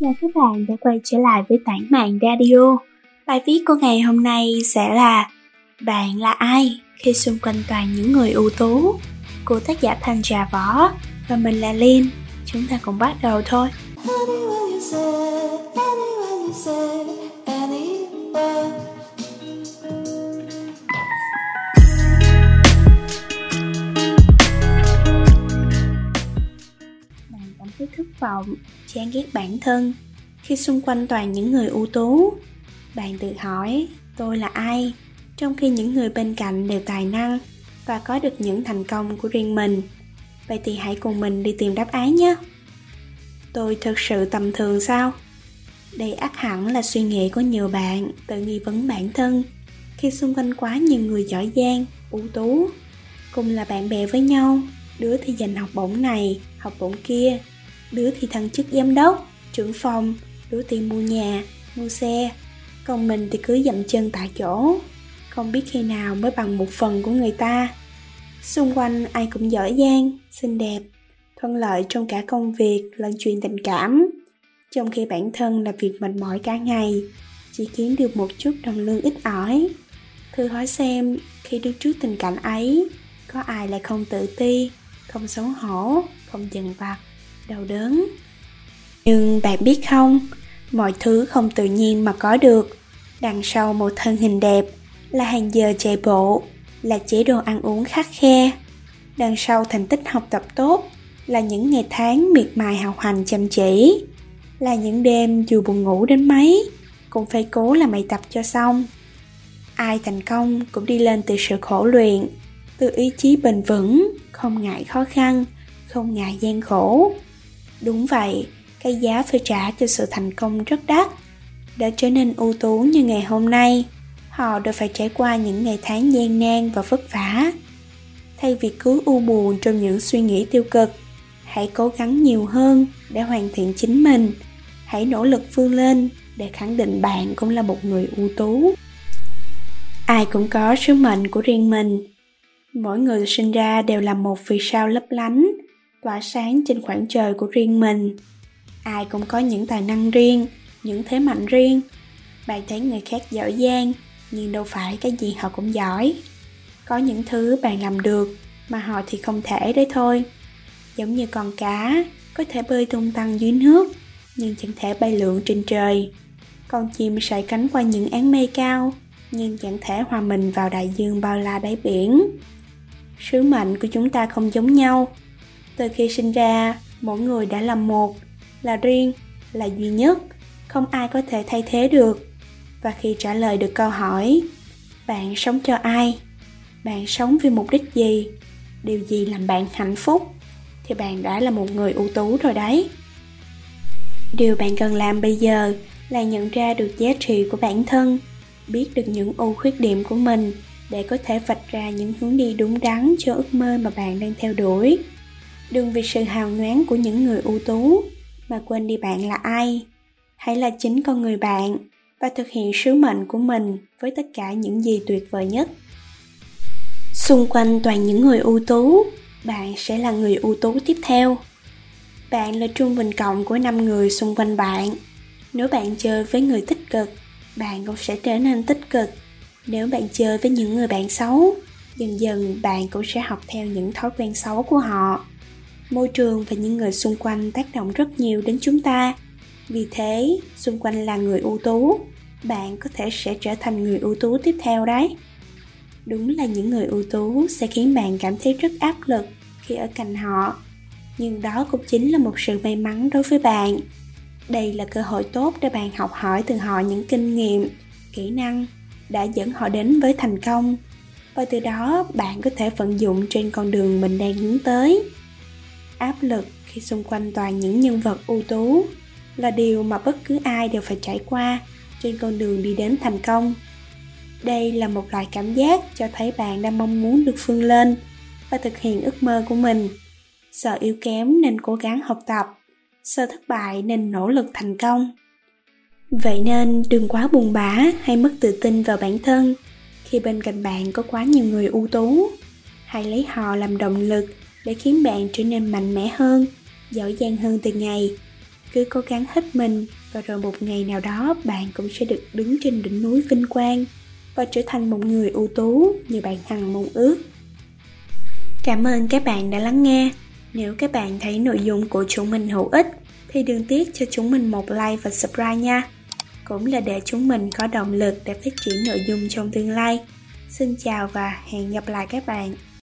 Chào các bạn đã quay trở lại với tản mạng radio. Bài viết của ngày hôm nay sẽ là Bạn là ai khi xung quanh toàn những người ưu tú của tác giả Thanh Trà Võ và mình là Liên. Chúng ta cùng bắt đầu thôi. Bạn vọng, chán ghét bản thân khi xung quanh toàn những người ưu tú. Bạn tự hỏi, tôi là ai? Trong khi những người bên cạnh đều tài năng và có được những thành công của riêng mình. Vậy thì hãy cùng mình đi tìm đáp án nhé. Tôi thực sự tầm thường sao? Đây ắt hẳn là suy nghĩ của nhiều bạn tự nghi vấn bản thân khi xung quanh quá nhiều người giỏi giang, ưu tú. Cùng là bạn bè với nhau, đứa thì giành học bổng này, học bổng kia, đứa thì thăng chức giám đốc, trưởng phòng, đứa thì mua nhà, mua xe, còn mình thì cứ dậm chân tại chỗ, không biết khi nào mới bằng một phần của người ta. Xung quanh ai cũng giỏi giang, xinh đẹp, thuận lợi trong cả công việc lẫn chuyện tình cảm, trong khi bản thân là việc mệt mỏi cả ngày, chỉ kiếm được một chút đồng lương ít ỏi. Thử hỏi xem, khi đứng trước tình cảnh ấy, có ai lại không tự ti, không xấu hổ, không dần vặt, đau đớn. Nhưng bạn biết không, mọi thứ không tự nhiên mà có được. Đằng sau một thân hình đẹp là hàng giờ chạy bộ, là chế độ ăn uống khắc khe. Đằng sau thành tích học tập tốt là những ngày tháng miệt mài học hành chăm chỉ là những đêm dù buồn ngủ đến mấy cũng phải cố làm bài tập cho xong ai thành công cũng đi lên từ sự khổ luyện từ ý chí bền vững không ngại khó khăn không ngại gian khổ đúng vậy, cái giá phải trả cho sự thành công rất đắt. Để trở nên ưu tú như ngày hôm nay, họ đều phải trải qua những ngày tháng gian nan và vất vả. Thay vì cứ u buồn trong những suy nghĩ tiêu cực, hãy cố gắng nhiều hơn để hoàn thiện chính mình. Hãy nỗ lực vươn lên để khẳng định bạn cũng là một người ưu tú. Ai cũng có sứ mệnh của riêng mình. Mỗi người sinh ra đều là một vì sao lấp lánh tỏa sáng trên khoảng trời của riêng mình. Ai cũng có những tài năng riêng, những thế mạnh riêng. Bạn thấy người khác giỏi giang nhưng đâu phải cái gì họ cũng giỏi. Có những thứ bạn làm được, mà họ thì không thể đấy thôi. Giống như con cá, có thể bơi tung tăng dưới nước, nhưng chẳng thể bay lượn trên trời. Con chim sải cánh qua những áng mây cao, nhưng chẳng thể hòa mình vào đại dương bao la đáy biển. Sứ mệnh của chúng ta không giống nhau từ khi sinh ra, mỗi người đã là một, là riêng, là duy nhất. Không ai có thể thay thế được. Và khi trả lời được câu hỏi, bạn sống cho ai? Bạn sống vì mục đích gì? Điều gì làm bạn hạnh phúc? thì bạn đã là một người ưu tú rồi đấy. Điều bạn cần làm bây giờ là nhận ra được giá trị của bản thân, biết được những ưu khuyết điểm của mình để có thể vạch ra những hướng đi đúng đắn cho ước mơ mà bạn đang theo đuổi đừng vì sự hào nhoáng của những người ưu tú mà quên đi bạn là ai. Hãy là chính con người bạn và thực hiện sứ mệnh của mình với tất cả những gì tuyệt vời nhất. Xung quanh toàn những người ưu tú, bạn sẽ là người ưu tú tiếp theo. Bạn là trung bình cộng của năm người xung quanh bạn. Nếu bạn chơi với người tích cực, bạn cũng sẽ trở nên tích cực. Nếu bạn chơi với những người bạn xấu, dần dần bạn cũng sẽ học theo những thói quen xấu của họ môi trường và những người xung quanh tác động rất nhiều đến chúng ta. Vì thế, xung quanh là người ưu tú. Bạn có thể sẽ trở thành người ưu tú tiếp theo đấy. Đúng là những người ưu tú sẽ khiến bạn cảm thấy rất áp lực khi ở cạnh họ. Nhưng đó cũng chính là một sự may mắn đối với bạn. Đây là cơ hội tốt để bạn học hỏi từ họ những kinh nghiệm, kỹ năng đã dẫn họ đến với thành công. Và từ đó, bạn có thể vận dụng trên con đường mình đang hướng tới áp lực khi xung quanh toàn những nhân vật ưu tú là điều mà bất cứ ai đều phải trải qua trên con đường đi đến thành công. Đây là một loại cảm giác cho thấy bạn đang mong muốn được vươn lên và thực hiện ước mơ của mình. Sợ yếu kém nên cố gắng học tập, sợ thất bại nên nỗ lực thành công. Vậy nên đừng quá buồn bã hay mất tự tin vào bản thân khi bên cạnh bạn có quá nhiều người ưu tú. Hãy lấy họ làm động lực để khiến bạn trở nên mạnh mẽ hơn, giỏi giang hơn từng ngày. Cứ cố gắng hết mình và rồi một ngày nào đó bạn cũng sẽ được đứng trên đỉnh núi vinh quang và trở thành một người ưu tú như bạn hằng mong ước. Cảm ơn các bạn đã lắng nghe. Nếu các bạn thấy nội dung của chúng mình hữu ích, thì đừng tiếc cho chúng mình một like và subscribe nha. Cũng là để chúng mình có động lực để phát triển nội dung trong tương lai. Xin chào và hẹn gặp lại các bạn.